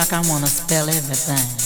like I wanna spell everything.